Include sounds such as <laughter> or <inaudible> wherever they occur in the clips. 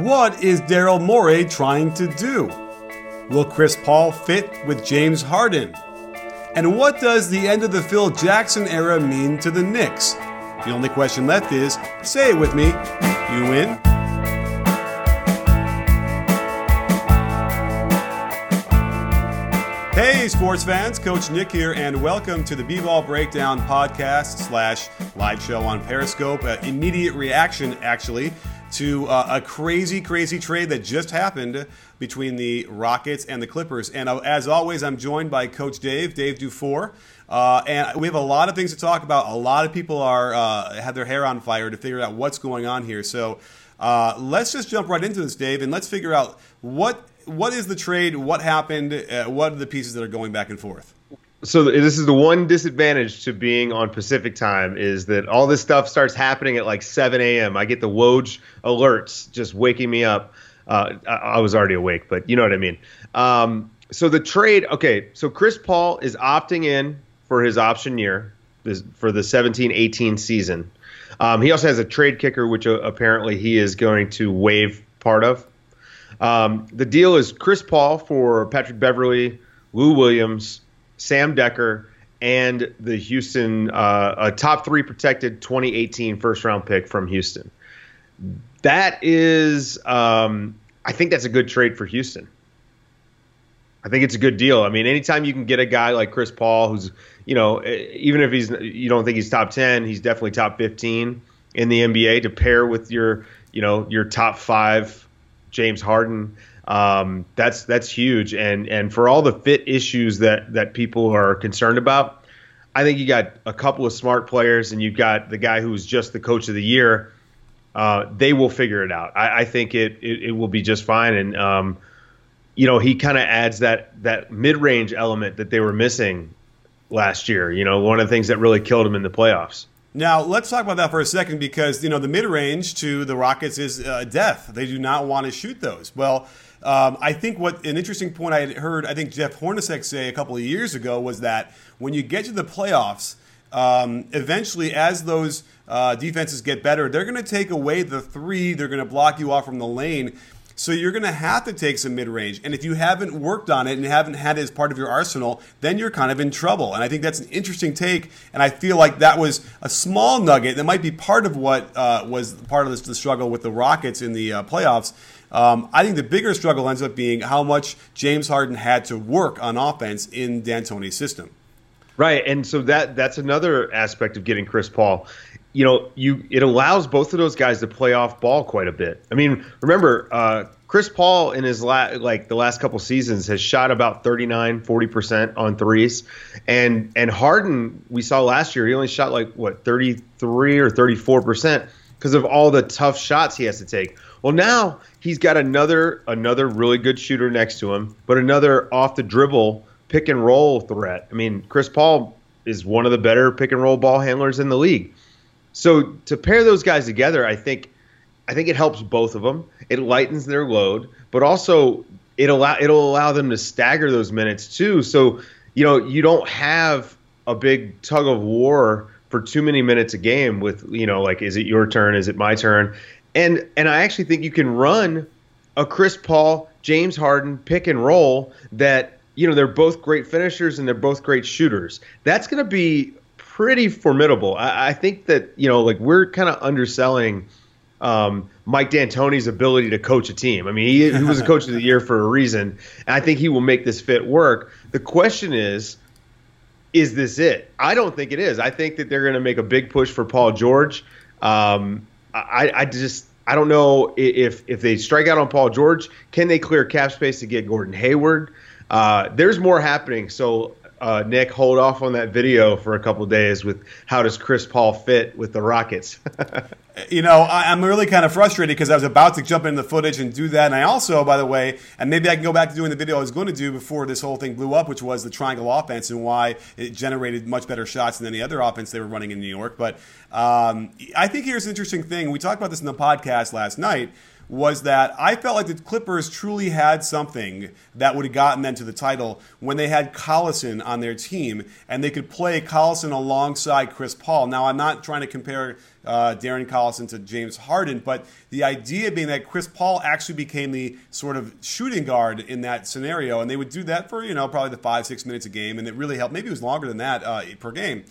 What is Daryl Morey trying to do? Will Chris Paul fit with James Harden? And what does the end of the Phil Jackson era mean to the Knicks? The only question left is say it with me. You win? Hey, sports fans, Coach Nick here, and welcome to the B-Ball Breakdown podcast slash live show on Periscope. Uh, immediate reaction, actually, to uh, a crazy, crazy trade that just happened between the Rockets and the Clippers. And uh, as always, I'm joined by Coach Dave, Dave Dufour. Uh, and we have a lot of things to talk about. A lot of people are uh, have their hair on fire to figure out what's going on here. So uh, let's just jump right into this, Dave, and let's figure out what what is the trade, what happened, uh, what are the pieces that are going back and forth. So this is the one disadvantage to being on Pacific time is that all this stuff starts happening at like 7 a.m. I get the Woj alerts just waking me up. Uh, I, I, was already awake, but you know what I mean. Um, so the trade, okay. So Chris Paul is opting in for his option year this, for the 17-18 season. Um, he also has a trade kicker, which uh, apparently he is going to waive part of. Um, the deal is Chris Paul for Patrick Beverley, Lou Williams, Sam Dekker, and the Houston uh, a top three protected 2018 first round pick from Houston. That is, um, I think that's a good trade for Houston. I think it's a good deal. I mean, anytime you can get a guy like Chris Paul, who's you know, even if he's you don't think he's top 10, he's definitely top 15 in the NBA to pair with your you know your top five James Harden. Um, that's that's huge, and and for all the fit issues that that people are concerned about, I think you got a couple of smart players, and you've got the guy who's just the coach of the year. Uh, they will figure it out. I, I think it, it, it will be just fine, and um, you know he kind of adds that that mid range element that they were missing last year. You know, one of the things that really killed him in the playoffs. Now let's talk about that for a second because you know the mid range to the Rockets is uh, death. They do not want to shoot those. Well, um, I think what an interesting point I had heard I think Jeff Hornacek say a couple of years ago was that when you get to the playoffs, um, eventually as those uh, defenses get better, they're going to take away the three. They're going to block you off from the lane. So you're going to have to take some mid range. And if you haven't worked on it and haven't had it as part of your arsenal, then you're kind of in trouble. And I think that's an interesting take. And I feel like that was a small nugget that might be part of what uh, was part of this, the struggle with the Rockets in the uh, playoffs. Um, I think the bigger struggle ends up being how much James Harden had to work on offense in D'Antoni's system. Right, and so that that's another aspect of getting Chris Paul you know, you it allows both of those guys to play off ball quite a bit. I mean, remember, uh, Chris Paul in his la- like the last couple seasons has shot about 39, 40% on threes. And and Harden, we saw last year, he only shot like what, 33 or 34% because of all the tough shots he has to take. Well, now he's got another another really good shooter next to him, but another off the dribble pick and roll threat. I mean, Chris Paul is one of the better pick and roll ball handlers in the league. So to pair those guys together, I think I think it helps both of them. It lightens their load, but also it allow it'll allow them to stagger those minutes too. So you know you don't have a big tug of war for too many minutes a game with you know like is it your turn is it my turn and and I actually think you can run a Chris Paul James Harden pick and roll that you know they're both great finishers and they're both great shooters. That's going to be pretty formidable. I, I think that you know, like we're kind of underselling um, Mike D'Antoni's ability to coach a team. I mean, he, he was a coach of the year for a reason, and I think he will make this fit work. The question is, is this it? I don't think it is. I think that they're going to make a big push for Paul George. Um, I, I just I don't know if if they strike out on Paul George, can they clear cap space to get Gordon Hayward? Uh, there's more happening. So uh, Nick hold off on that video for a couple days with how does Chris Paul fit with the Rockets. <laughs> you know, I, am really kind of frustrated because I was about to jump into the footage and do that, and I also, by the way, and maybe I can go back to doing the video I was going to do before this whole thing blew up, which was the triangle offense and why it generated much better shots than any other offense they were running in New York. But um, I think here's an interesting thing. We talked about this in the podcast last night was that I felt like the Clippers truly had something that would have gotten them to the title when they had Collison on their team and they could play Collison alongside Chris Paul. Now, I'm not trying to compare uh, Darren Collison to James Harden, but the idea being that Chris Paul actually became the sort of shooting guard in that scenario, and they would do that for, you know, probably the five, six minutes a game, and it really helped. Maybe it was longer than that uh, per game.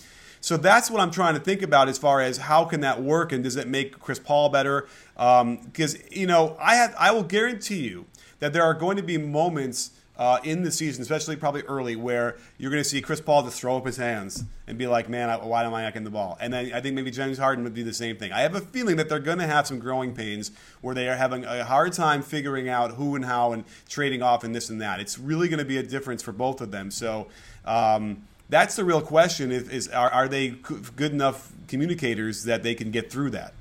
So that's what I'm trying to think about as far as how can that work and does it make Chris Paul better? Because um, you know, I have I will guarantee you that there are going to be moments uh, in the season, especially probably early, where you're going to see Chris Paul just throw up his hands and be like, "Man, why am I not getting the ball?" And then I think maybe James Harden would do the same thing. I have a feeling that they're going to have some growing pains where they are having a hard time figuring out who and how and trading off and this and that. It's really going to be a difference for both of them. So. Um, that's the real question: is, is are, are they good enough communicators that they can get through that?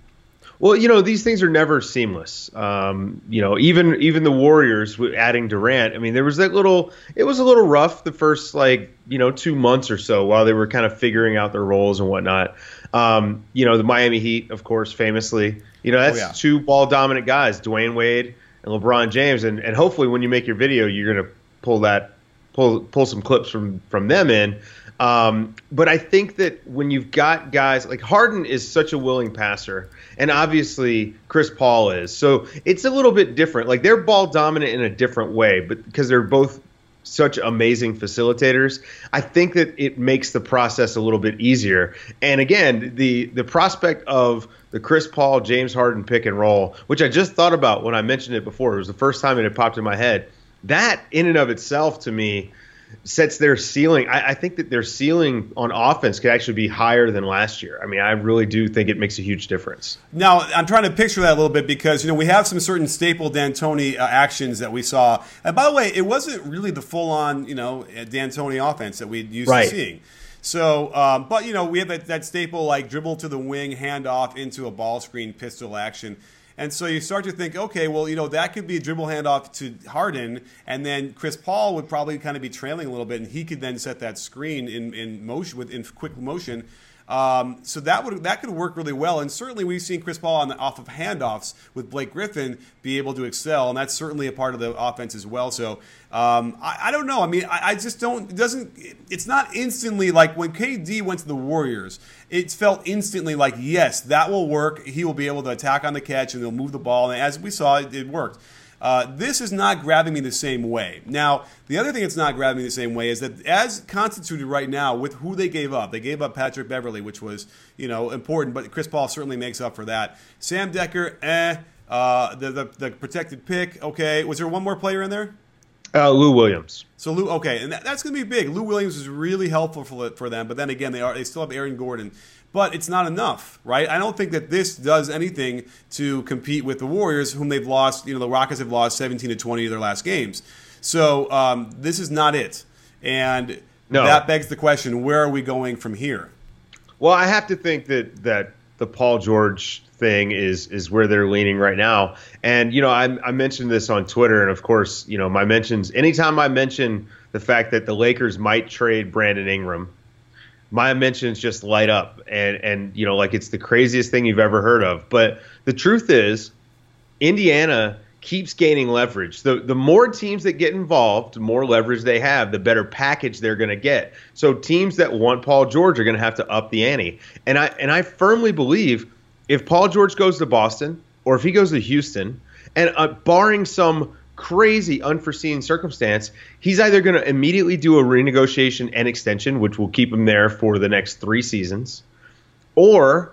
Well, you know, these things are never seamless. Um, you know, even even the Warriors adding Durant. I mean, there was that little. It was a little rough the first like you know two months or so while they were kind of figuring out their roles and whatnot. Um, you know, the Miami Heat, of course, famously. You know, that's oh, yeah. two ball dominant guys, Dwyane Wade and LeBron James, and and hopefully when you make your video, you're gonna pull that pull pull some clips from from them in. Um, but I think that when you've got guys like Harden is such a willing passer, and obviously Chris Paul is, so it's a little bit different. Like they're ball dominant in a different way, but because they're both such amazing facilitators, I think that it makes the process a little bit easier. And again, the the prospect of the Chris Paul James Harden pick and roll, which I just thought about when I mentioned it before, it was the first time it had popped in my head that in and of itself to me sets their ceiling. I, I, think that their ceiling on offense could actually be higher than last year. I mean, I really do think it makes a huge difference. Now, I'm trying to picture that a little bit because you know we have some certain staple D'Antoni uh, actions that we saw. And by the way, it wasn't really the full-on you know D'Antoni offense that we'd used right. to seeing. So, um, but you know, we have that, that staple like dribble to the wing, hand off into a ball screen, pistol action. And so you start to think, okay, well, you know, that could be a dribble handoff to Harden, and then Chris Paul would probably kind of be trailing a little bit, and he could then set that screen in, in motion with in quick motion um, so that would that could work really well, and certainly we've seen Chris Paul on the off of handoffs with Blake Griffin be able to excel, and that's certainly a part of the offense as well. So um, I, I, don't know. I mean, I, I, just don't. It doesn't. It's not instantly like when KD went to the Warriors. It felt instantly like yes, that will work. He will be able to attack on the catch and he'll move the ball, and as we saw, it, it worked. Uh, this is not grabbing me the same way. Now, the other thing that's not grabbing me the same way is that as constituted right now with who they gave up, they gave up Patrick Beverley, which was you know important, but Chris Paul certainly makes up for that. Sam Dekker, eh. Uh, the, the, the protected pick, okay. Was there one more player in there? Uh, Lou Williams. So Lou, okay, and that, that's going to be big. Lou Williams is really helpful for, for them, but then again, they are they still have Aaron Gordon but it's not enough, right? I don't think that this does anything to compete with the Warriors, whom they've lost. You know, the Rockets have lost 17 to 20 of their last games. So um, this is not it, and no. that begs the question: Where are we going from here? Well, I have to think that that the Paul George thing is is where they're leaning right now. And you know, I, I mentioned this on Twitter, and of course, you know, my mentions. Anytime I mention the fact that the Lakers might trade Brandon Ingram my mentions just light up and and you know like it's the craziest thing you've ever heard of. But the truth is indiana keeps gaining leverage. The the more teams that get involved the more leverage they have the better package they're going to get. So teams that want paul george are going to have to up the ante. And i and i firmly believe if paul george goes to boston or if he goes to houston and uh, barring some crazy unforeseen circumstance, he's either going to immediately do a renegotiation and extension, which will keep him there for the next three seasons, or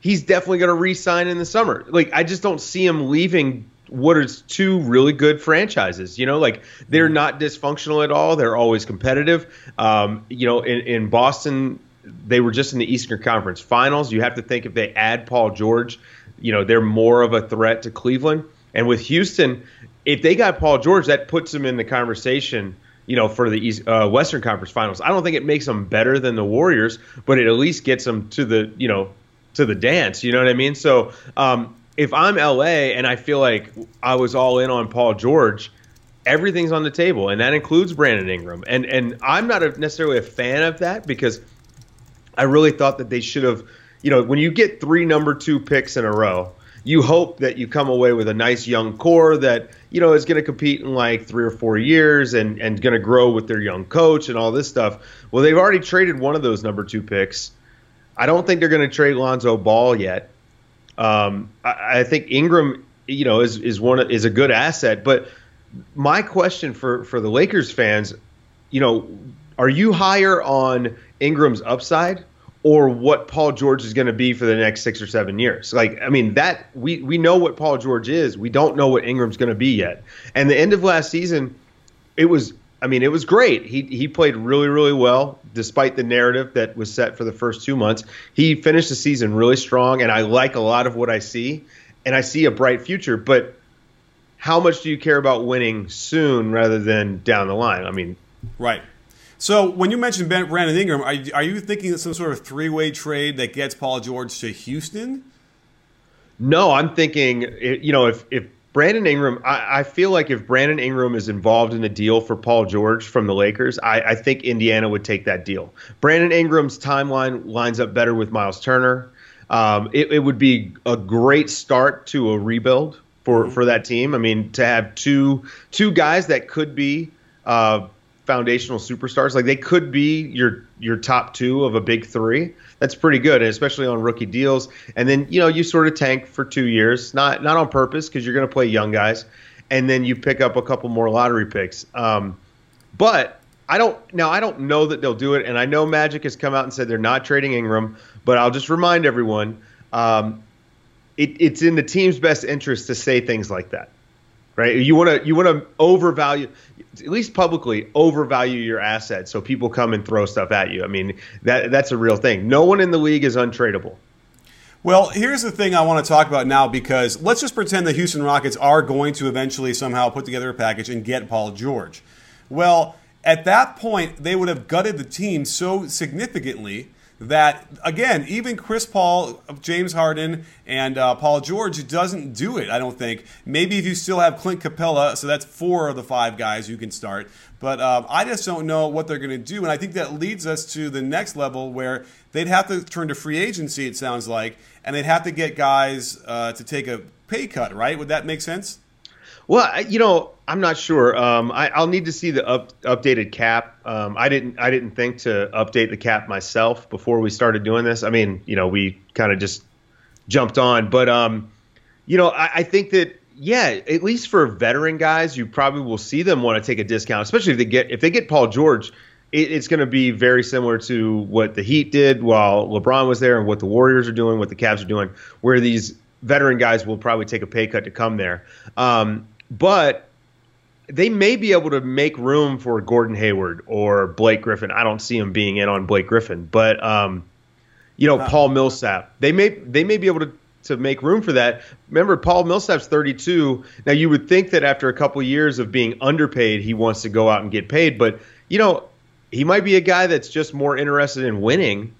he's definitely going to re-sign in the summer. Like I just don't see him leaving what is two really good franchises. You know, like they're not dysfunctional at all. They're always competitive. Um, you know, in, in Boston, they were just in the Eastern Conference Finals. You have to think if they add Paul George, you know, they're more of a threat to Cleveland. And with Houston, if they got Paul George, that puts them in the conversation, you know, for the East, uh, Western Conference Finals. I don't think it makes them better than the Warriors, but it at least gets them to the, you know, to the dance. You know what I mean? So um, if I'm LA and I feel like I was all in on Paul George, everything's on the table, and that includes Brandon Ingram. And and I'm not a, necessarily a fan of that because I really thought that they should have, you know, when you get three number two picks in a row, you hope that you come away with a nice young core that you know is going to compete in like three or four years and and going to grow with their young coach and all this stuff. Well, they've already traded one of those number two picks. I don't think they're going to trade Lonzo Ball yet. Um, I, I, think Ingram, you know, is is one is a good asset. But my question for for the Lakers fans, you know, are you higher on Ingram's upside or what Paul George is going to be for the next six or seven years. Like, I mean, that we we know what Paul George is. We don't know what Ingram's going to be yet. And the end of last season, it was. I mean, it was great. He he played really really well despite the narrative that was set for the first two months. He finished the season really strong, and I like a lot of what I see, and I see a bright future. But how much do you care about winning soon rather than down the line? I mean, right. So when you mentioned Brandon Ingram, are, are you thinking of some sort of three-way trade that gets Paul George to Houston? No, I'm thinking, you know, if if Brandon Ingram, I, I, feel like if Brandon Ingram is involved in a deal for Paul George from the Lakers, I, I, think Indiana would take that deal. Brandon Ingram's timeline lines up better with Miles Turner. Um, it, it, would be a great start to a rebuild for, mm-hmm. for that team. I mean, to have two two guys that could be uh, foundational superstars. Like they could be your your top two of a big three. That's pretty good, and especially on rookie deals. And then you know you sort of tank for two years, not not on purpose because you're going to play young guys, and then you pick up a couple more lottery picks. Um, but I don't now I don't know that they'll do it, and I know Magic has come out and said they're not trading Ingram. But I'll just remind everyone, um, it, it's in the team's best interest to say things like that right? You want to you want to overvalue, at least publicly, overvalue your assets so people come and throw stuff at you. I mean, that that's a real thing. No one in the league is untradeable. Well, here's the thing I want to talk about now because let's just pretend the Houston Rockets are going to eventually somehow put together a package and get Paul George. Well, at that point, they would have gutted the team so significantly that again, even Chris Paul, James Harden, and uh, Paul George doesn't do it. I don't think. Maybe if you still have Clint Capela, so that's four of the five guys you can start. But uh, I just don't know what they're going to do, and I think that leads us to the next level where they'd have to turn to free agency. It sounds like, and they'd have to get guys uh, to take a pay cut. Right? Would that make sense? Well, you know, I'm not sure. Um, I, will need to see the up, updated cap. Um, I didn't. I didn't think to update the cap myself before we started doing this. I mean, you know, we kind of just jumped on, but um, you know, I, I think that yeah, at least for veteran guys, you probably will see them want to take a discount, especially if they get if they get Paul George. It, it's going to be very similar to what the Heat did while LeBron was there, and what the Warriors are doing, what the Cavs are doing, where these veteran guys will probably take a pay cut to come there. Um, but they may be able to make room for Gordon Hayward or Blake Griffin. I don't see him being in on Blake Griffin, but um, you know, Paul Millsap. They may they may be able to to make room for that. Remember, Paul Millsap's 32. Now, you would think that after a couple years of being underpaid, he wants to go out and get paid. But you know, he might be a guy that's just more interested in winning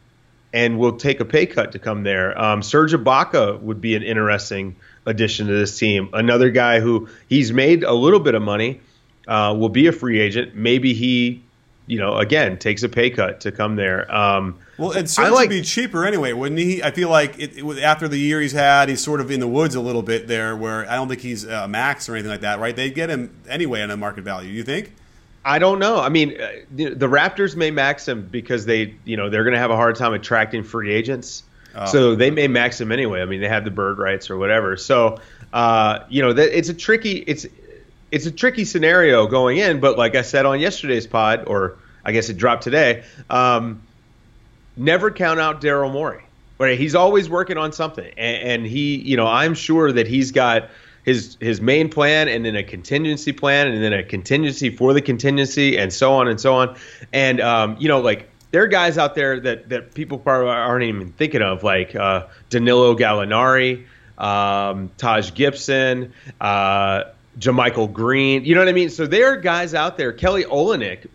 and will take a pay cut to come there. Um, Serge Ibaka would be an interesting addition to this team. Another guy who he's made a little bit of money, uh, will be a free agent. Maybe he, you know, again takes a pay cut to come there. Um, well, it seems like, to be cheaper anyway, wouldn't he? I feel like it, it, after the year he's had, he's sort of in the woods a little bit there. Where I don't think he's uh, max or anything like that, right? They'd get him anyway on a market value. You think? I don't know. I mean, uh, the, the Raptors may max him because they, you know, they're going to have a hard time attracting free agents. Oh. So they may max him anyway. I mean, they have the bird rights or whatever. So, uh, you know, that it's a tricky it's it's a tricky scenario going in. But like I said on yesterday's pod, or I guess it dropped today, um, never count out Daryl Morey. Right? He's always working on something, and, and he, you know, I'm sure that he's got his his main plan and then a contingency plan and then a contingency for the contingency and so on and so on. And um, you know, like there are guys out there that that people probably aren't even thinking of, like uh, Danilo Gallinari, um, Taj Gibson. Uh, JaMychal Green. You know what I mean? So there are guys out there. Kelly Olynyk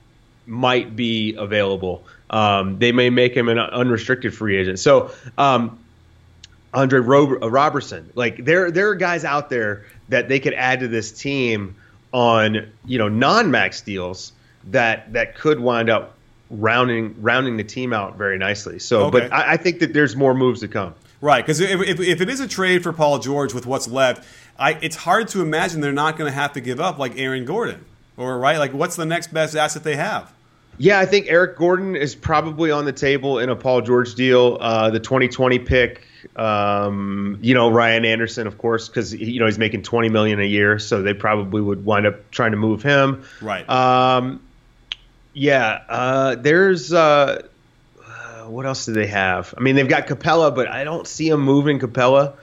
might be available. Um, they may make him an unrestricted free agent. So um, Andre uh, Roberson, like there there are guys out there that they could add to this team on you know non max deals that that could wind up rounding rounding the team out very nicely. So, okay. but I, I, think that there's more moves to come. Right, because if, if, if, it is a trade for Paul George with what's left, I, it's hard to imagine they're not going to have to give up like Aaron Gordon, or right, like what's the next best asset they have? Yeah, I think Eric Gordon is probably on the table in a Paul George deal. Uh, the 2020 pick, um, you know, Ryan Anderson, of course, because you know he's making 20 million a year, so they probably would wind up trying to move him. Right. Um, yeah, uh, there's uh, what else do they have? I mean, they've got Capela, but I don't see them moving Capela.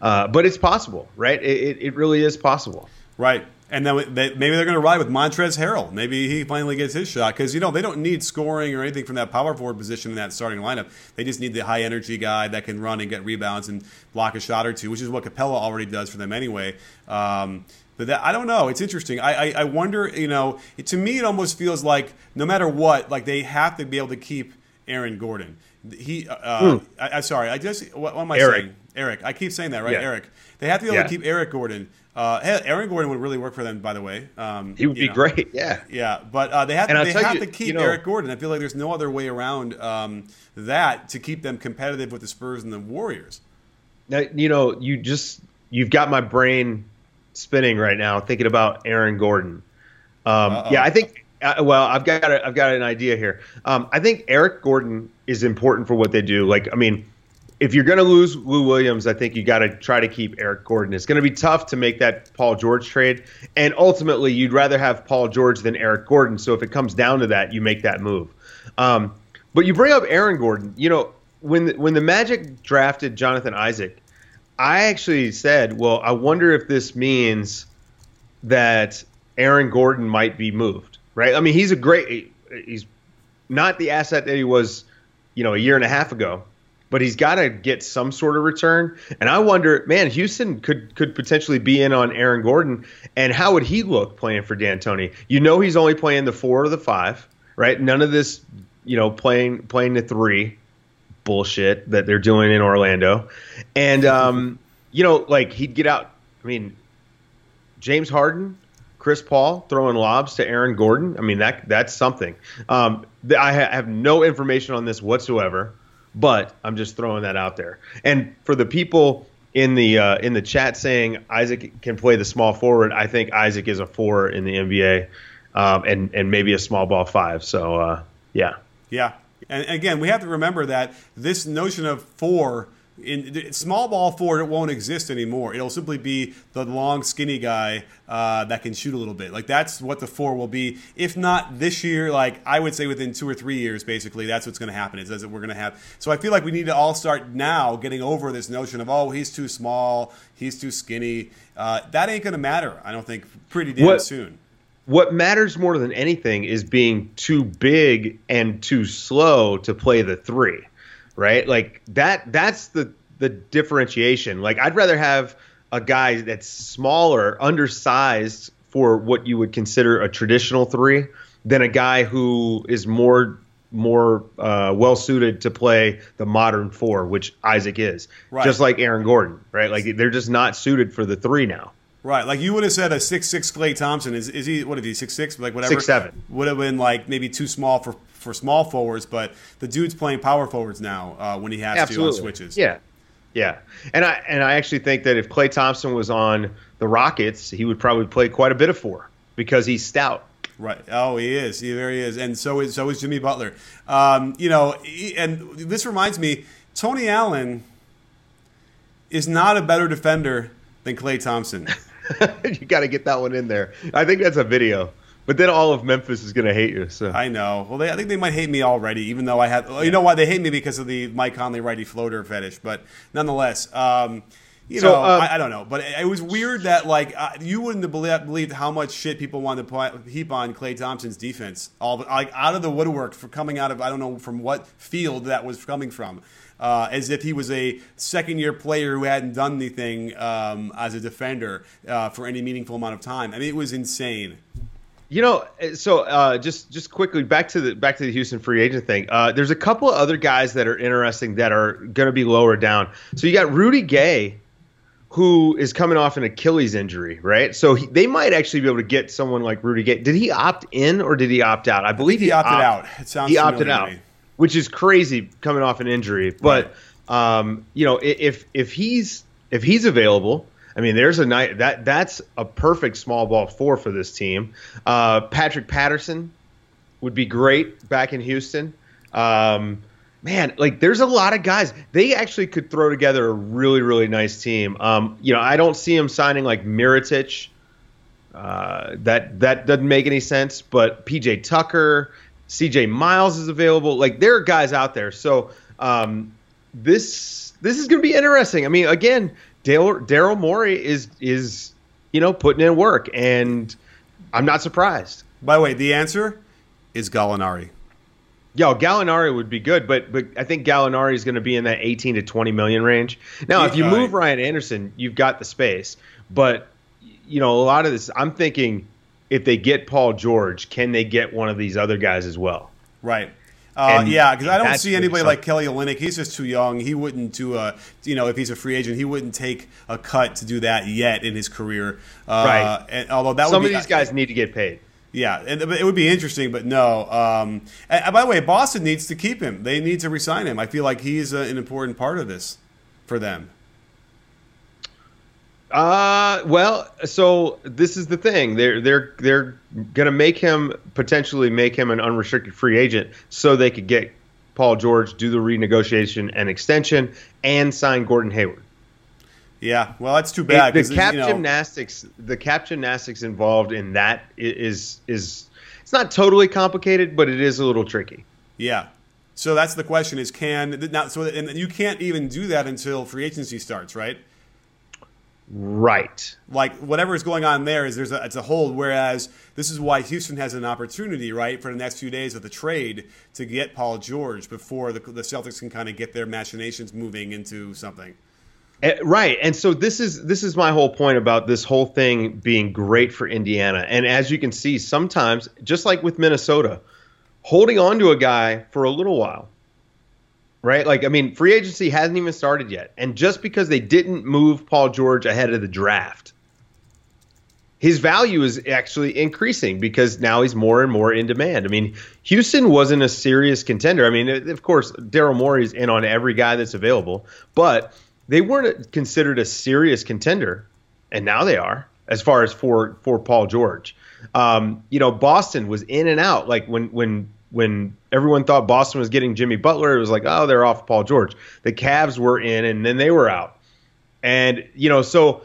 Uh, but it's possible, right? It, it, it, really is possible. Right. And then they, maybe they're going to ride with Montrezl Harrell. Maybe he finally gets his shot because you know they don't need scoring or anything from that power forward position in that starting lineup. They just need the high energy guy that can run and get rebounds and block a shot or two, which is what Capela already does for them anyway. Um, but that, I don't know. It's interesting. I, I, I wonder. You know, it, to me, it almost feels like no matter what, like they have to be able to keep Aaron Gordon. He, uh, hmm. I, am sorry. I just what, what am I Eric. saying? Eric. I keep saying that, right? Yeah. Eric. They have to be able yeah. to keep Eric Gordon. Uh, Aaron Gordon would really work for them, by the way. Um, he would be know. great. Yeah. Yeah, but uh, they have to, they have you, to keep you know, Eric Gordon. I feel like there's no other way around um, that to keep them competitive with the Spurs and the Warriors. Now, you know, you just you've got my brain spinning right now thinking about Aaron Gordon. Um, yeah, I think. Uh, well, I've got a, I've got an idea here. Um, I think Eric Gordon is important for what they do. Like, I mean, if you're going to lose Lou Williams, I think you got to try to keep Eric Gordon. It's going to be tough to make that Paul George trade, and ultimately, you'd rather have Paul George than Eric Gordon. So if it comes down to that, you make that move. Um, but you bring up Aaron Gordon. You know, when the, when the Magic drafted Jonathan Isaac, I actually said, well, I wonder if this means that Aaron Gordon might be moved, right? I mean, he's a great, he's not the asset that he was, you know, a year and a half ago, but he's got to get some sort of return. And I wonder, man, Houston could could potentially be in on Aaron Gordon, and how would he look playing for D'Antoni? You know, he's only playing the four or the five, right? None of this, you know, playing playing the three bullshit that they're doing in Orlando. And um, you know, like he'd get out. I mean, James Harden, Chris Paul throwing lobs to Aaron Gordon. I mean, that that's something. Um, I have no information on this whatsoever, but I'm just throwing that out there. And for the people in the uh, in the chat saying Isaac can play the small forward, I think Isaac is a four in the NBA, um, and and maybe a small ball five. So uh, yeah, yeah, and again, we have to remember that this notion of four in small ball four it won't exist anymore. It'll simply be the long, skinny guy uh, that can shoot a little bit. Like that's what the four will be. If not this year, like I would say within two or three years, basically that's what's going to happen. Is that we're going to have. So I feel like we need to all start now getting over this notion of oh he's too small, he's too skinny. Uh, that ain't going to matter. I don't think pretty damn what, soon what matters more than anything is being too big and too slow to play the three, right? Like that that's the the differentiation. Like I'd rather have a guy that's smaller, undersized for what you would consider a traditional three than a guy who is more more uh, well suited to play the modern four, which Isaac is. Right. Just like Aaron Gordon, right? Like they're just not suited for the three now. Right, like you would have said a six six Klay Thompson is is he what is he six six like whatever six seven would have been like maybe too small for for small forwards, but the dude's playing power forwards now uh, when he has Absolutely. to on switches. Yeah, yeah, and I and I actually think that if Klay Thompson was on the Rockets, he would probably play quite a bit of four because he's stout. Right. Oh, he is. He very is, and so is so is Jimmy Butler. Um, you know, he, and this reminds me, Tony Allen is not a better defender than Klay Thompson. <laughs> <laughs> you got to get that one in there. I think that's a video. But then all of Memphis is going to hate you. So I know. Well, they, I think they might hate me already, even though I have. You know why they hate me because of the Mike Conley righty floater fetish. But nonetheless, um, you so, know, um, I, I, don't know. But it, it, was weird that like uh, you wouldn't have believed how much shit people wanted to heap on Klay Thompson's defense, all like out of the woodwork for coming out of I don't know from what field that was coming from. Uh, as if he was a second year player who hadn't done anything um, as a defender uh, for any meaningful amount of time. I mean, it was insane. You know, so uh, just just quickly back to the back to the Houston free agent thing. Uh, there's a couple of other guys that are interesting that are going to be lower down. So you got Rudy Gay, who is coming off an Achilles injury, right? So he, they might actually be able to get someone like Rudy Gay. Did he opt in or did he opt out? I believe he, he opted opt, out. It sounds he opted out, which is crazy coming off an injury. But right. um, you know, if if he's if he's available I mean, there's a night that that's a perfect small ball four for this team. Uh, Patrick Patterson would be great back in Houston. Um, man, like there's a lot of guys. They actually could throw together a really, really nice team. Um, you know, I don't see him signing like Mirotic. Uh, that that doesn't make any sense. But PJ Tucker, CJ Miles is available. Like there are guys out there. So um, this this is going to be interesting. I mean, again, Daryl Morey is is you know putting in work, and I'm not surprised. By the way, the answer is Gallinari. Yo, Gallinari would be good, but but I think Gallinari is going to be in that 18 to 20 million range. Now, if you move Ryan Anderson, you've got the space. But you know, a lot of this, I'm thinking, if they get Paul George, can they get one of these other guys as well? Right. Uh, yeah, because I don't see anybody like Kelly Olynyk. He's just too young. He wouldn't do a, you know, if he's a free agent, he wouldn't take a cut to do that yet in his career. Uh, right. And although that some would be, of these guys need to get paid. Yeah, and it would be interesting, but no. Um, and, by the way, Boston needs to keep him. They need to resign him. I feel like he's an important part of this for them. Uh, well, so this is the thing. They're they're they're gonna make him potentially make him an unrestricted free agent, so they could get Paul George, do the renegotiation and extension, and sign Gordon Hayward. Yeah, well, that's too bad. It, the cap you know, gymnastics, the cap gymnastics involved in that is is it's not totally complicated, but it is a little tricky. Yeah. So that's the question: is can now? So and you can't even do that until free agency starts, right? Right. Like whatever is going on there is there's a it's a hold. Whereas this is why Houston has an opportunity, right, for the next few days of the trade to get Paul George before the, the Celtics can kind of get their machinations moving into something. Eh, right. And so this is this is my whole point about this whole thing being great for Indiana. And as you can see, sometimes just like with Minnesota, holding on to a guy for a little while right? Like, I mean, free agency hasn't even started yet. And just because they didn't move Paul George ahead of the draft, his value is actually increasing because now he's more and more in demand. I mean, Houston wasn't a serious contender. I mean, of course, Daryl Morey's in on every guy that's available, but they weren't considered a serious contender, and now they are as far as for for Paul George. Um, you know, Boston was in and out. Like when when when everyone thought Boston was getting Jimmy Butler, it was like, oh, they're off Paul George. The Cavs were in, and then they were out. And you know, so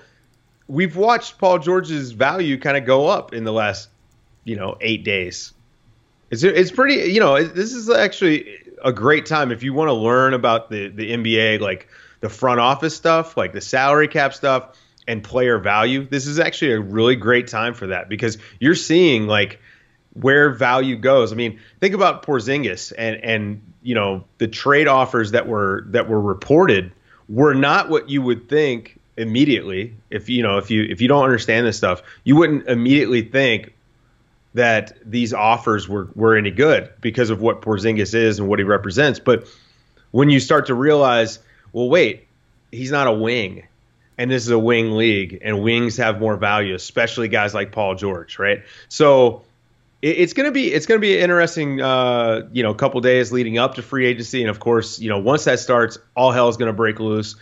we've watched Paul George's value kind of go up in the last, you know, eight days. It's it's pretty, you know, this is actually a great time if you want to learn about the the NBA, like the front office stuff, like the salary cap stuff, and player value. This is actually a really great time for that because you're seeing like where value goes. I mean, think about Porzingis and and you know the trade offers that were that were reported were not what you would think immediately. If you know if you if you don't understand this stuff, you wouldn't immediately think that these offers were were any good because of what Porzingis is and what he represents. But when you start to realize, well, wait, he's not a wing. And this is a wing league, and wings have more value, especially guys like Paul George, right? So it's going to be it's to be an interesting uh, you know couple days leading up to free agency. And of course you know once that starts all hell is going to break loose.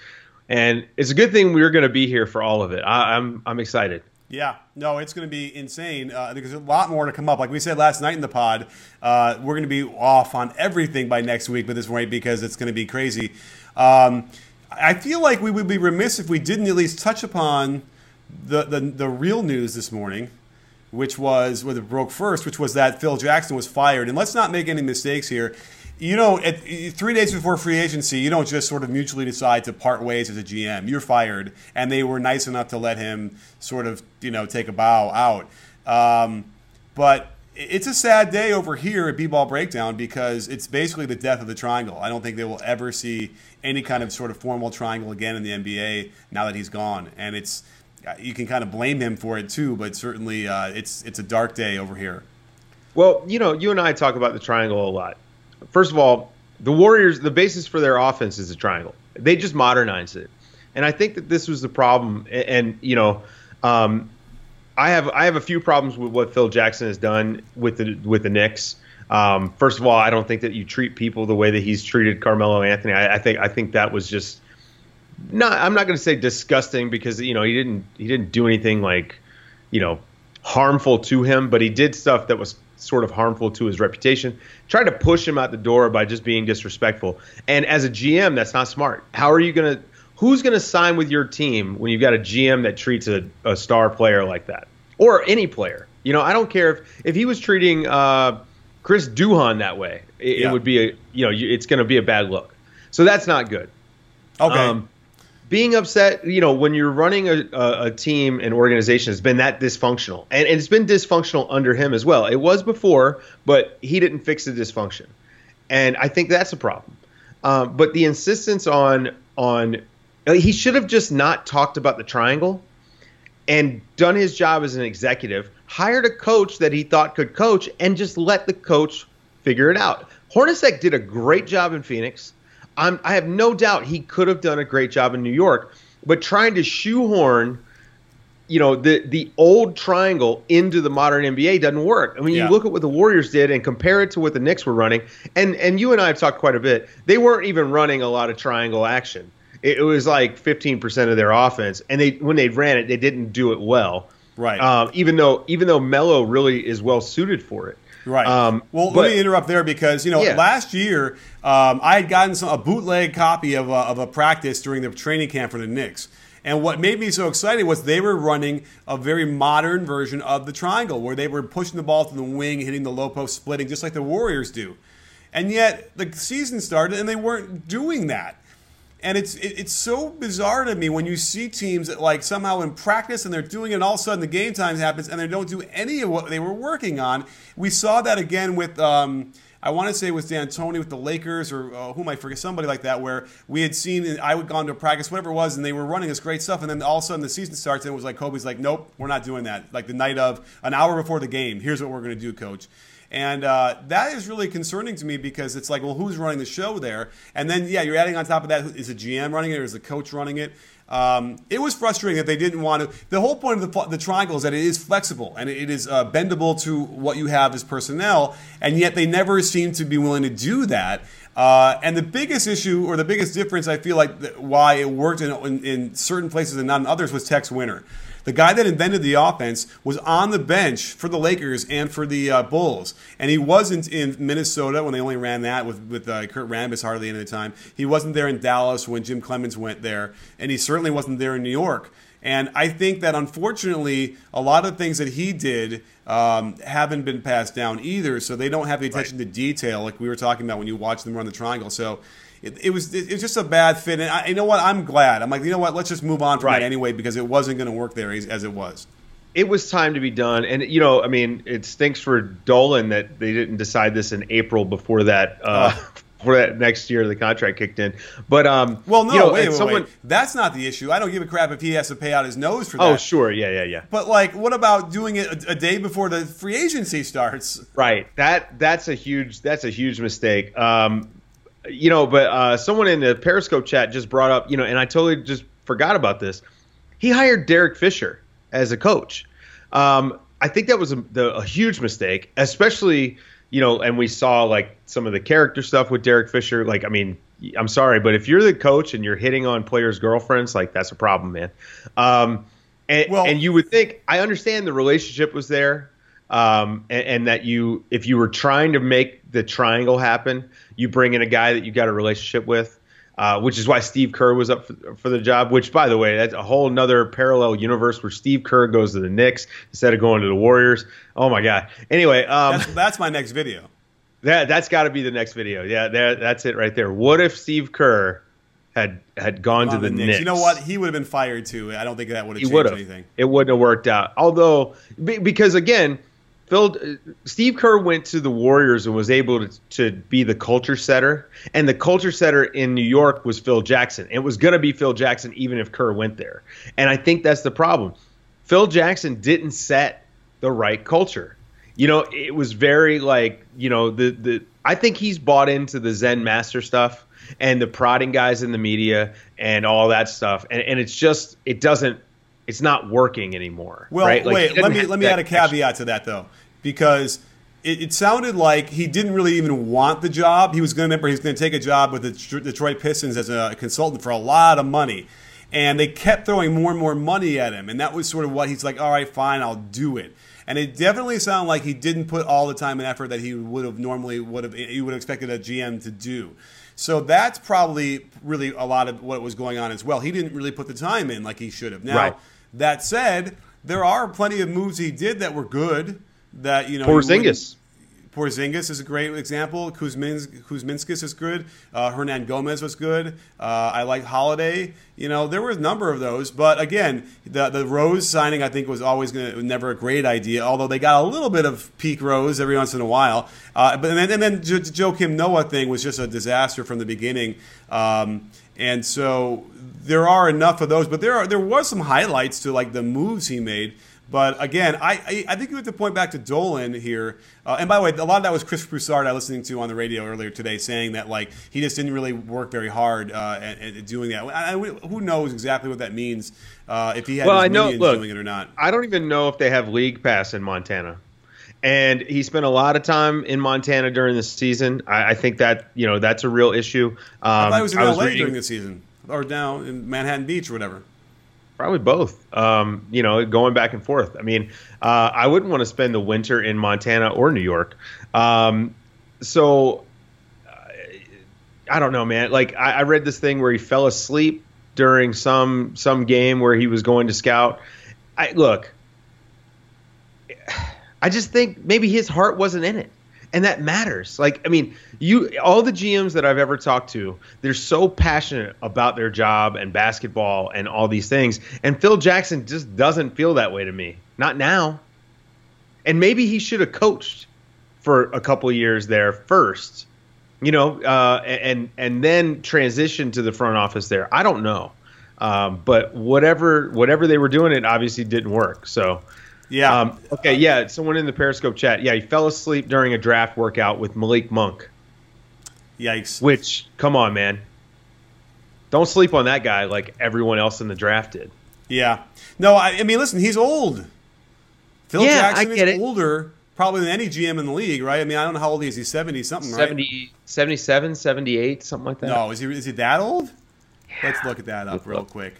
And it's a good thing we're going to be here for all of it. I, am I'm, I'm excited. Yeah. No it's going to be insane uh, there's a lot more to come up. Like we said last night in the pod uh, we're going to be off on everything by next week but this point because it's going to be crazy. Um, I feel like we would be remiss if we didn't at least touch upon the, the, the real news this morning which was what it broke first, which was that Phil Jackson was fired. And let's not make any mistakes here. You know, at, three days before free agency, you don't just sort of mutually decide to part ways as a GM. You're fired, and they were nice enough to let him sort of, you know, take a bow out. Um, but it's a sad day over here at B-ball breakdown because it's basically the death of the triangle. I don't think they will ever see any kind of sort of formal triangle again in the NBA now that he's gone, and it's you can kind of blame him for it too, but certainly uh, it's it's a dark day over here. Well, you know, you and I talk about the triangle a lot. First of all, the Warriors, the basis for their offense is a triangle. They just modernized it, and I think that this was the problem. And, and you know, um, I have I have a few problems with what Phil Jackson has done with the with the Knicks. Um, first of all, I don't think that you treat people the way that he's treated Carmelo Anthony. I, I think I think that was just not. I'm not going to say disgusting because you know he didn't he didn't do anything like you know harmful to him, but he did stuff that was sort of harmful to his reputation. Tried to push him out the door by just being disrespectful. And as a GM, that's not smart. How are you going to who's going to sign with your team when you've got a GM that treats a, a star player like that, or any player? You know, I don't care if if he was treating uh, Chris Duhon that way, it, yeah. it, would be a you know it's going to be a bad look. So that's not good. Okay. Um, being upset, you know, when you're running a, a, team and organization has been that dysfunctional, and, and it's been dysfunctional under him as well. It was before, but he didn't fix the dysfunction, and I think that's a problem. Um, but the insistence on on uh, he should have just not talked about the triangle and done his job as an executive, hired a coach that he thought could coach, and just let the coach figure it out. Hornacek did a great job in Phoenix. I'm, I have no doubt he could have done a great job in New York, but trying to shoehorn, you know, the the old triangle into the modern NBA doesn't work. I mean, yeah. you look at what the Warriors did and compare it to what the Knicks were running, and and you and I have talked quite a bit. They weren't even running a lot of triangle action it, was like 15% of their offense, and they when they ran it, they didn't do it well. Right. Um, even though even though Melo really is well suited for it. Right. Um, well, but, let me interrupt there because you know yeah. last year um, I had gotten some, a bootleg copy of a, of a practice during the training camp for the Knicks. And what made me so excited was they were running a very modern version of the triangle where they were pushing the ball to the wing, hitting the low post, splitting, just like the Warriors do. And yet the season started and they weren't doing that. And it's it, it's so bizarre to me when you see teams that like somehow in practice and they're doing it, and all of a sudden the game time happens and they don't do any of what they were working on. We saw that again with. Um, I want to say it was D'Antoni with the Lakers or uh, who might forget somebody like that, where we had seen I would gone to practice, whatever it was, and they were running this great stuff, and then all of a sudden the season starts and it was like Kobe's like, nope, we're not doing that. Like the night of an hour before the game, here's what we're going to do, coach. And uh, that is really concerning to me because it's like, well, who's running the show there? And then, yeah, you're adding on top of that, is a GM running it or is the coach running it? Um, it was frustrating that they didn't want to. The whole point of the, the triangle is that it is flexible and it is uh, bendable to what you have as personnel, and yet they never seem to be willing to do that. Uh, and the biggest issue, or the biggest difference, I feel like why it worked in, in, in certain places and not in others, was Tex Winter. The guy that invented the offense was on the bench for the Lakers and for the uh, Bulls, and he wasn't in Minnesota when they only ran that with with uh, Kurt Rambis hardly any of the time. He wasn't there in Dallas when Jim Cleamons went there, and he certainly wasn't there in New York. And I think that unfortunately, a lot of things that he did um, haven't been passed down either. So they don't have the attention right. to detail like we were talking about when you watch them run the triangle. So it, it was it was just a bad fit. And I, you know what? I'm glad. I'm like, you know what? Let's just move on from right. anyway because it wasn't going to work there as, as, it was. It was time to be done, and you know, I mean, it stinks for Dolan that they didn't decide this in April before that. Uh, uh. For that next year, the contract kicked in. But um, well, no, you know, wait, wait, someone, wait. That's not the issue. I don't give a crap if he has to pay out his nose for oh, that. Oh, sure, yeah, yeah, yeah. But like, what about doing it a, a, day before the free agency starts? Right. That that's a huge that's a huge mistake. Um, you know, but uh, someone in the Periscope chat just brought up, you know, and I totally just forgot about this. He hired Derek Fisher as a coach. Um, I think that was a, the, a, huge mistake, especially, you know, and we saw like some of the character stuff with Derek Fisher. Like, I mean, I'm sorry, but if you're the coach and you're hitting on players' girlfriends, like that's a problem, man. Um, and, well, and you would think I understand the relationship was there, um, and, and, that you, if you were trying to make the triangle happen, you bring in a guy that you got a relationship with, uh, which is why Steve Kerr was up for, for, the job. Which, by the way, that's a whole another parallel universe where Steve Kerr goes to the Knicks instead of going to the Warriors. Oh my God. Anyway, um, that's, that's my next video. That that's got to be the next video. Yeah, that, that's it right there. What if Steve Kerr had had gone, to the, the Knicks. Knicks. You know what? He would have been fired too. I don't think that would have changed anything. It wouldn't have worked out. Although, because again, Phil, uh, Steve Kerr went to the Warriors and was able to, to be the culture setter, and the culture setter in New York was Phil Jackson. It was going to be Phil Jackson even if Kerr went there, and I think that's the problem. Phil Jackson didn't set the right culture. You know, it was very like you know the the. I think he's bought into the Zen master stuff and the prodding guys in the media and all that stuff, and and it's just it doesn't it's not working anymore. Well, right? like, wait, let me let me add a caveat to that though, because it, it, sounded like he didn't really even want the job. He was going to remember he was going to take a job with the Detroit Pistons as a consultant for a lot of money, and they kept throwing more and more money at him, and that was sort of what he's like. All right, fine, I'll do it. And it definitely sounded like he didn't put all the time and effort that he would have normally would have he would have expected a GM to do. So that's probably really a lot of what was going on as well. He didn't really put the time in like he should have. Now. Right that said, there are plenty of moves he did that were good. That you know, Porzingis. Porzingis is a great example. Kuzmins, Kuzminskas is good. Uh, Hernangomez was good. Uh, I like Holiday. You know, there were a number of those. But again, the the Rose signing I think was always to never a great idea. Although they got a little bit of peak Rose every once in a while. Uh, but and then, and then Joakim Noah thing was just a disaster from the beginning. Um, and so there are enough of those, but there are there was some highlights to like the moves he made. But again, I, I, I think you have to point back to Dolan here. Uh, and by the way, a lot of that was Chris Broussard I was listening to on the radio earlier today, saying that like he just didn't really work very hard uh, at, at, doing that. I, I, who knows exactly what that means uh, if he had well, his I know, look, doing it or not. I don't even know if they have league pass in Montana. And he spent a lot of time in Montana during the season. I, I think that you know that's a real issue. Um, I thought he was in LA reading, during the season or down in Manhattan Beach or whatever? Probably both. Um, you know, going back and forth. I mean, uh, I wouldn't want to spend the winter in Montana or New York. Um, so uh, I don't know, man. Like I, I read this thing where he fell asleep during some some game where he was going to scout. I look. I just think maybe his heart wasn't in it and that matters. Like, I mean, you all the GMs that I've ever talked to, they're so passionate about their job and basketball and all these things. And Phil Jackson just doesn't feel that way to me. Not now. And maybe he should have coached for a couple years there first, you know, uh, and and then transition to the front office there. I don't know, um, but whatever whatever they were doing, it obviously didn't work. So yeah. Um, okay. Yeah. Someone in the Periscope chat. Yeah, he fell asleep during a draft workout with Malik Monk. Yikes. Which, come on, man. Don't sleep on that guy like everyone else in the draft did. Yeah. No, I, I mean, listen, he's old. Phil yeah, Jackson is it. older probably than any GM in the league, right? I mean, I don't know how old he is. He's 70 something, 70, right? 77, 78, something like that. No, is he, is he that old? Yeah. Let's look at that up real quick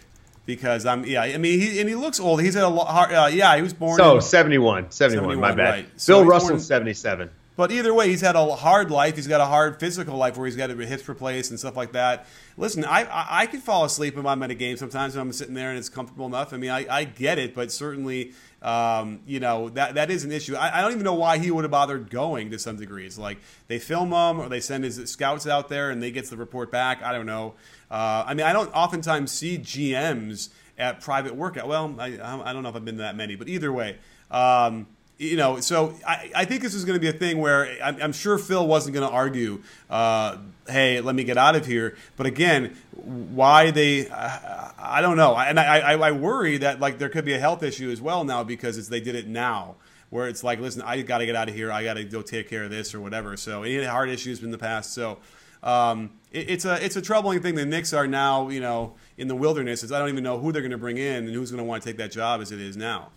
because I'm yeah I mean he and he looks old. He's at a lot. Uh, yeah, he was born. So in, 71, 71, 71, my bad. Right. Bill so Russell, 77. But either way, he's had a hard life. He's got a hard physical life where he's got hips replaced and stuff like that. Listen, I I, I could fall asleep if I'm at a game sometimes when I'm sitting there and it's comfortable enough. I mean, I, I get it, but certainly, um, you know, that that is an issue. I, I don't even know why he would have bothered going to some degrees. Like they film him or they send his scouts out there and they get the report back. I don't know. Uh, I mean, I don't oftentimes see GMs at private workout. Well, I, I don't know if I've been to that many, but either way, um, you know, so I, I think this is going to be a thing where I'm, I'm sure Phil wasn't going to argue, uh, hey, let me get out of here. But again, why they, uh, I don't know. And I, I, I worry that like there could be a health issue as well now because they did it now where it's like, listen, I got to get out of here. I got to go take care of this or whatever. So any heart issues in the past. So um, it, it's a it's a troubling thing. The Knicks are now you know in the wilderness. Is I don't even know who they're going to bring in and who's going to want to take that job as it is now.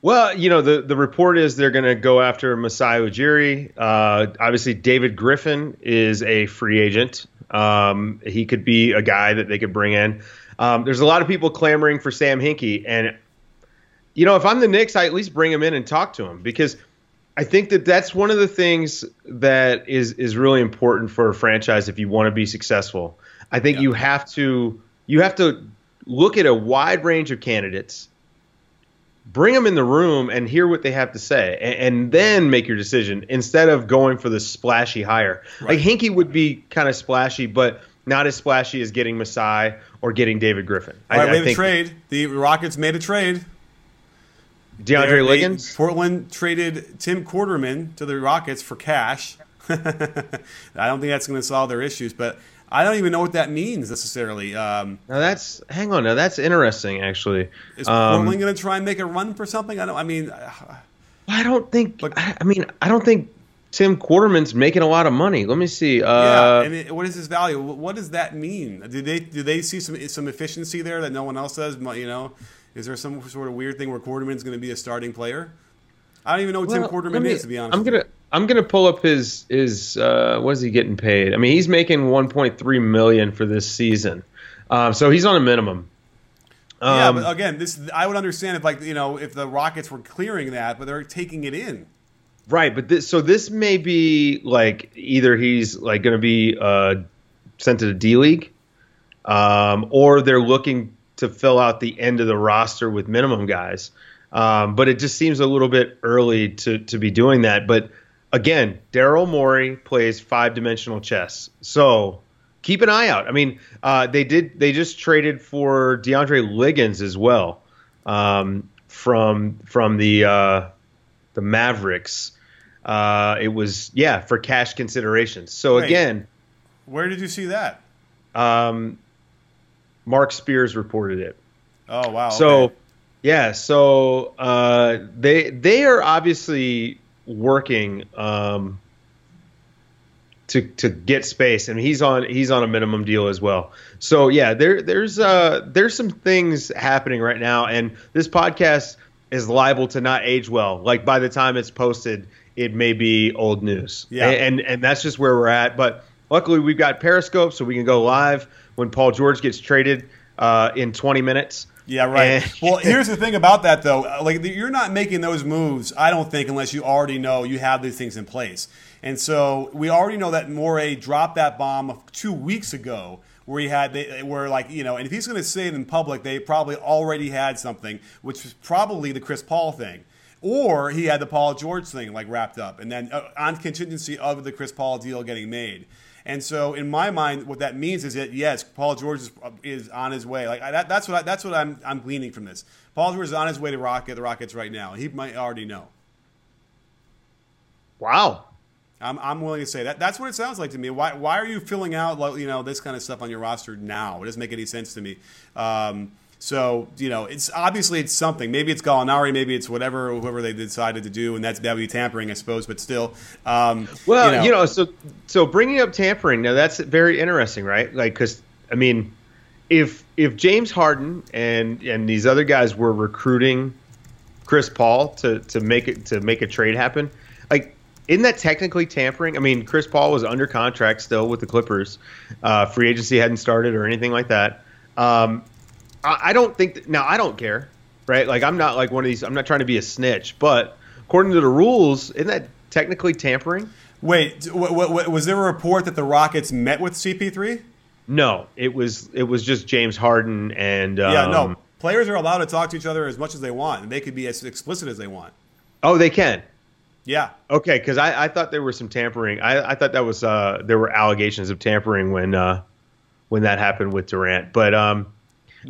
Well, you know, the, the report is they're going to go after Masai Ujiri. Uh, obviously, David Griffin is a free agent. Um, he could be a guy that they could bring in. Um, there's a lot of people clamoring for Sam Hinkie. And, you know, if I'm the Knicks, I at least bring him in and talk to him because – I think that that's one of the things that is is really important for a franchise if you want to be successful. I think yeah. you have to you have to look at a wide range of candidates, bring them in the room and hear what they have to say, and, and then make your decision instead of going for the splashy hire. Right. Like Hinkie would be kind of splashy, but not as splashy as getting Masai or getting David Griffin. All right, I, we have a trade. The Rockets made a trade. DeAndre Liggins. Portland traded Tim Quarterman to the Rockets for cash. <laughs> I don't think that's going to solve their issues, but I don't even know what that means necessarily. Um, Now that's hang on. Now that's interesting, actually. is Um, Portland going to try and make a run for something? I don't. I mean, I don't think. But- I, I mean, I don't think Tim Quarterman's making a lot of money. Let me see. yeah. Uh, and it, what is his value? What does that mean? Do they do they see some some efficiency there that no one else does? You know, is there some sort of weird thing where Quarterman's going to be a starting player? I don't even know what Tim well, Quarterman me- is to be honest. I'm gonna I'm gonna pull up his his. Uh, what is he getting paid? I mean, he's making 1.3 million for this season. Um, so he's on a minimum. yeah, Um, but again, this I would understand if like you know if the Rockets were clearing that, but they're taking it in. Right, but this so this may be like either he's like going to be uh, sent to the D League, um, or they're looking to fill out the end of the roster with minimum guys. Um, but it just seems a little bit early to to be doing that. But again, Daryl Morey plays five dimensional chess, so keep an eye out. I mean, uh, they did they just traded for DeAndre Liggins as well um, from from the uh, the Mavericks. Uh, it was yeah for cash considerations. So Wait. again, Where did you see that? um, Marc Spears reported it. Oh wow. So okay. yeah, so uh, they they are obviously working um, to to get space, and he's on he's on a minimum deal as well. So yeah, there there's uh there's some things happening right now, and this podcast is liable to not age well. Like by the time it's posted, it may be old news. Yeah. and and that's just where we're at. But luckily, we've got Periscope, so we can go live when Paul George gets traded uh, in 20 minutes. Yeah, right. <laughs> Well, here's the thing about that, though. Like, you're not making those moves, I don't think, unless you already know you have these things in place. And so we already know that Morey dropped that bomb two weeks ago, where he had, they, where like you know, and if he's going to say it in public, they probably already had something, which was probably the Chris Paul thing. Or he had the Paul George thing like wrapped up, and then uh, on contingency of the Chris Paul deal getting made. And so, in my mind, what that means is that yes, Paul George is, is on his way. Like I, that, that's what I, that's what I'm I'm gleaning from this. Paul George is on his way to Rocket the Rockets right now. He might already know. Wow. I'm, I'm willing to say that. That's what it sounds like to me. Why, why are you filling out like, you know this kind of stuff on your roster now? It doesn't make any sense to me. Um, so you know, it's obviously it's something. Maybe it's Gallinari, maybe it's whatever whoever they decided to do, and that's that would be tampering, I suppose. But still, um, Well, you know, so so bringing up tampering now that's very interesting, right? Like, because I mean, if if James Harden and and these other guys were recruiting Chris Paul to to make it to make a trade happen, like. Isn't that technically tampering? I mean, Chris Paul was under contract still with the Clippers. Uh, free agency hadn't started or anything like that. Um, I, I don't think that, now I don't care, right? Like I'm not like one of these. I'm not trying to be a snitch, but according to the rules, isn't that technically tampering? Wait, w- w- was there a report that the Rockets met with CP3? No, it was it was just James Harden and um, yeah, no. Players are allowed to talk to each other as much as they want, and they could be as explicit as they want. Oh, they can. Yeah, Okay, because I, I thought there was some tampering. I, I thought that was uh, there were allegations of tampering when uh, when that happened with Durant. But um,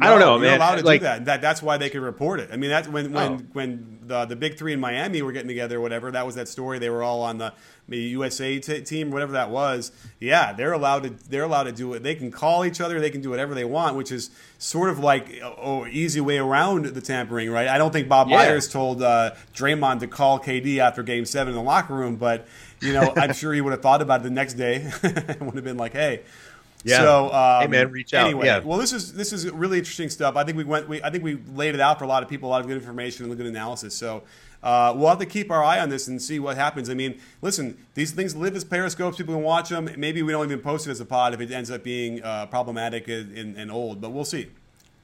I don't know, you're man. allowed to like, do that. that. That's why they could report it. I mean, that's when when Oh. when the the big three in Miami were getting together, or whatever. That was that story. They were all on the, the USA t- team, whatever that was. Yeah, they're allowed to. They're allowed to do it. They can call each other. They can do whatever they want, which is sort of like oh, easy way around the tampering, right? I don't think Bob Yeah. Myers told uh, Draymond to call KD after Game Seven in the locker room, but you know, I'm <laughs> sure he would have thought about it the next day <laughs> and would have been like, hey. Yeah. So, um, Hey, man, reach out. Anyway, Yeah. well, this is this is really interesting stuff. I think we went. We, I think we laid it out for a lot of people, a lot of good information and good analysis. So uh, we'll have to keep our eye on this and see what happens. I mean, listen, these things live as periscopes. People can watch them. Maybe we don't even post it as a pod if it ends up being uh, problematic and, and, old. But we'll see.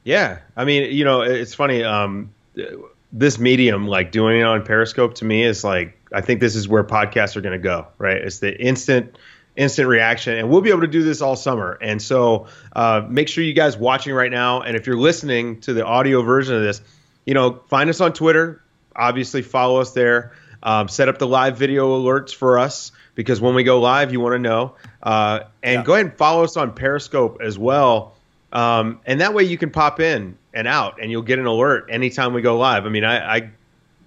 Yeah, I mean, you know, it's funny. Um, this medium, like doing it on Periscope, to me is like I think this is where podcasts are going to go. Right? It's the instant, instant reaction, and we'll be able to do this all summer. And so, uh, make sure you guys watching right now, and if you're listening to the audio version of this, you know, find us on Twitter. Obviously, follow us there. Um, set up the live video alerts for us because when we go live, you want to know. Uh, and Yeah. go ahead and follow us on Periscope as well. Um, and that way you can pop in and out and you'll get an alert anytime we go live. I mean, I, I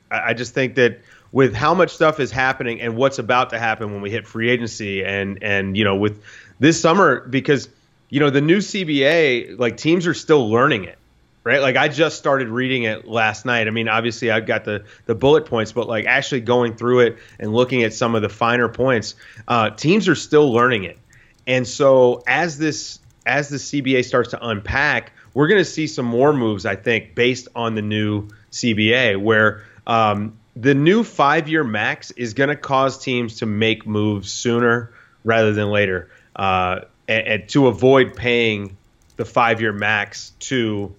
I, I just think that with how much stuff is happening and what's about to happen when we hit free agency and and you know with this summer because you know the new CBA like teams are still learning it right? Like I just started reading it last night. I mean obviously I've got the the bullet points but like actually going through it and looking at some of the finer points uh, teams are still learning it. And so as this as the CBA starts to unpack we're going to see some more moves I think based on the new CBA where um, the new five year max is going to cause teams to make moves sooner rather than later uh, and, and, to avoid paying the five year max to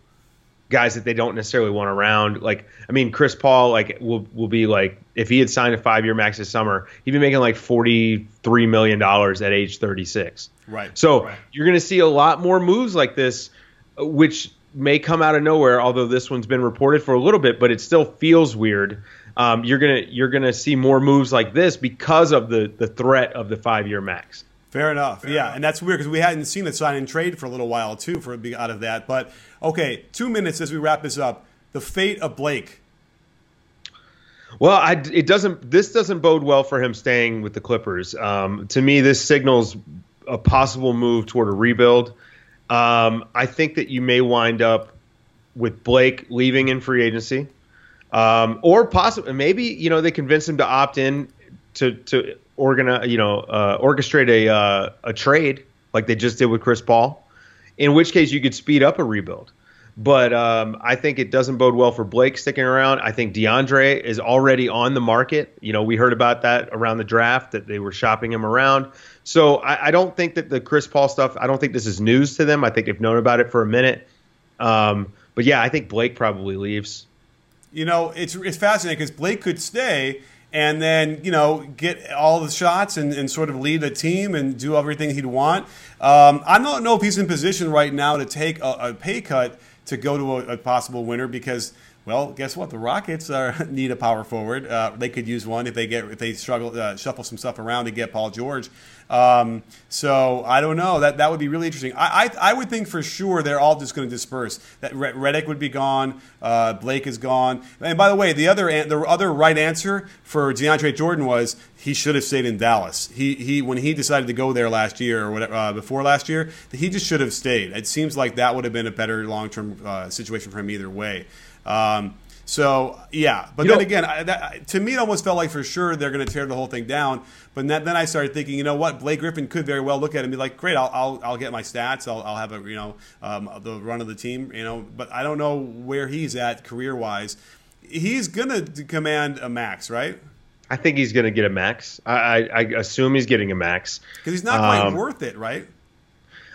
guys that they don't necessarily want around. Like, I mean, Chris Paul, like, will will be like, if he had signed a five year max this summer, he'd be making like forty three million dollars at age thirty six. Right. So right. you're going to see a lot more moves like this, which may come out of nowhere. Although this one's been reported for a little bit, but it still feels weird um, you're gonna you're gonna see more moves like this because of the the threat of the five year max. Fair enough. Fair yeah, enough. and that's weird because we hadn't seen the sign and trade for a little while too for being out of that. But okay, two minutes as we wrap this up. The fate of Blake. Well, I, it doesn't. This doesn't bode well for him staying with the Clippers. Um, to me, this signals a possible move toward a rebuild. Um, I think that you may wind up with Blake leaving in free agency. Um, or possibly maybe you know they convince him to opt in to to organize you know uh, orchestrate a uh, a trade like they just did with Chris Paul. In which case you could speed up a rebuild. But um, I think it doesn't bode well for Blake sticking around. I think DeAndre is already on the market. You know, we heard about that around the draft that they were shopping him around. So I, I don't think that the Chris Paul stuff. I don't think this is news to them. I think they've known about it for a minute. Um, but yeah, I think Blake probably leaves you know, it's it's fascinating because Blake could stay and then you know get all the shots and, and sort of lead the team and do everything he'd want. Um, I don't know if he's in position right now to take a, a pay cut to go to a, a, possible winner because. Well, guess what? The Rockets are, <laughs> need a power forward. Uh, they could use one if they get if they struggle uh, shuffle some stuff around to get Paul George. Um, so I don't know. That that would be really interesting. I I, I would think for sure they're all just going to disperse. That Redick would be gone. Uh, Blake is gone. And by the way, the other the other right answer for DeAndre Jordan was he should have stayed in Dallas. He he when he decided to go there last year or whatever uh, before last year, he just should have stayed. It seems like that would have been a better long term uh, situation for him either way. Um, so yeah, but you then know, again, I, that, to me, it almost felt like for sure they're going to tear the whole thing down. But then, then, I started thinking, you know what, Blake Griffin could very well look at it and be like, great, I'll, I'll, I'll get my stats, I'll, I'll have a you know um, the run of the team, you know. But I don't know where he's at career wise. He's going to command a max, right? I think he's going to get a max. I, I, I, assume he's getting a max because he's not quite um, worth it, right?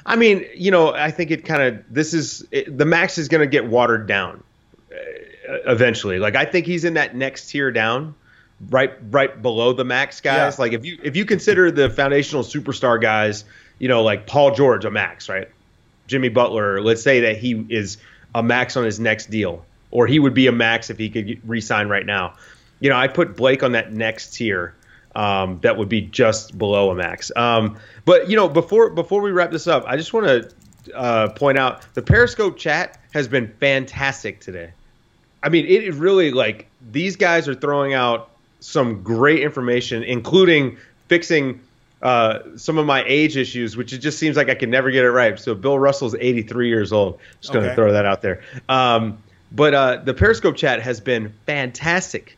I mean, you know, I think it kind of this is it, the max is going to get watered down eventually. Like I think he's in that next tier down, right right below the max guys. Yeah. Like if you if you consider the foundational superstar guys, you know, like Paul George a max, right? Jimmy Butler, let's say that he is a max on his next deal, or he would be a max if he could re-sign right now. You know, I put Blake on that next tier. Um, that would be just below a max. Um, but you know, before before we wrap this up, I just want to uh, point out the Periscope chat has been fantastic today. I mean, it really like these guys are throwing out some great information, including fixing uh, some of my age issues, which it just seems like I can never get it right. So Bill Russell's 83 years old. Just going to okay. throw that out there. Um, but uh, the Periscope chat has been fantastic,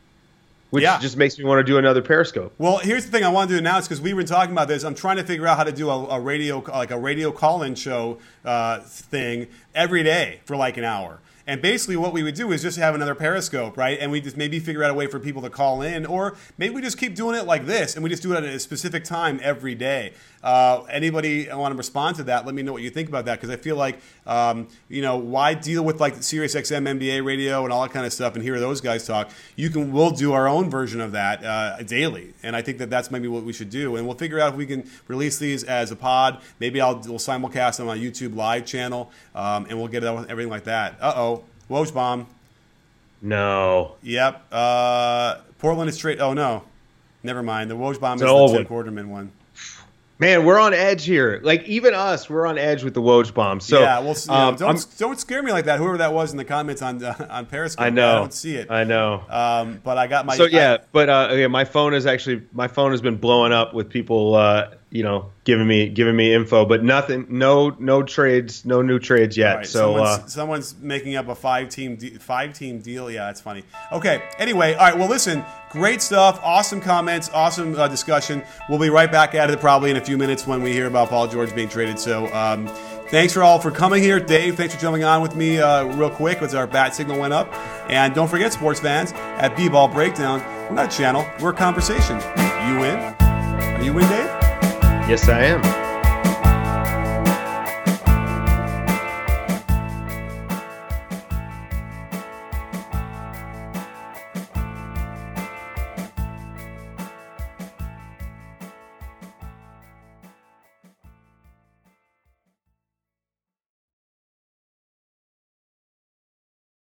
which yeah. just makes me want to do another Periscope. Well, here's the thing I want to do now is because we've been talking about this. I'm trying to figure out how to do a, a radio like a radio call-in show uh, thing every day for like an hour. And basically, what we would do is just have another Periscope, right? And we just maybe figure out a way for people to call in, or maybe we just keep doing it like this, and we just do it at a specific time every day. Uh, anybody want to respond to that? Let me know what you think about that, because I feel like, um, you know, why deal with like Sirius XM NBA radio and all that kind of stuff, and hear those guys talk? You can, we'll do our own version of that uh, daily, and I think that that's maybe what we should do, and we'll figure out if we can release these as a pod. Maybe I'll we'll simulcast them on my YouTube live channel, um, and we'll get it with everything like that. Uh oh. Woj bomb. No. Yep. Uh, Portland is straight. Oh no, never mind. The Woj bomb is the Tim Quarterman one. Man, we're on edge here. Like even us, we're on edge with the Woj bomb. So yeah, well, yeah, um, don't don't scare me like that. Whoever that was in the comments on uh, on Periscope, I know, I don't see it. I know. Um, but I got my. So yeah, I, but uh, yeah, my phone is actually my phone has been blowing up with people, uh, you know, giving me giving me info, but nothing, no no trades, no new trades yet. Right, so someone's, uh, someone's, making up a five team de- five team deal. Yeah, that's funny. Okay. Anyway, all right. Well, listen, great stuff. Awesome comments. Awesome uh, discussion. We'll be right back at it probably in a few minutes when we hear about Paul George being traded. So. Um, Thanks for all for coming here, Dave. Thanks for jumping on with me uh, real quick as our bat signal went up. And don't forget, sports fans, at B-Ball Breakdown, we're not a channel, we're a conversation. You win? Are you in, Dave? Yes, I am.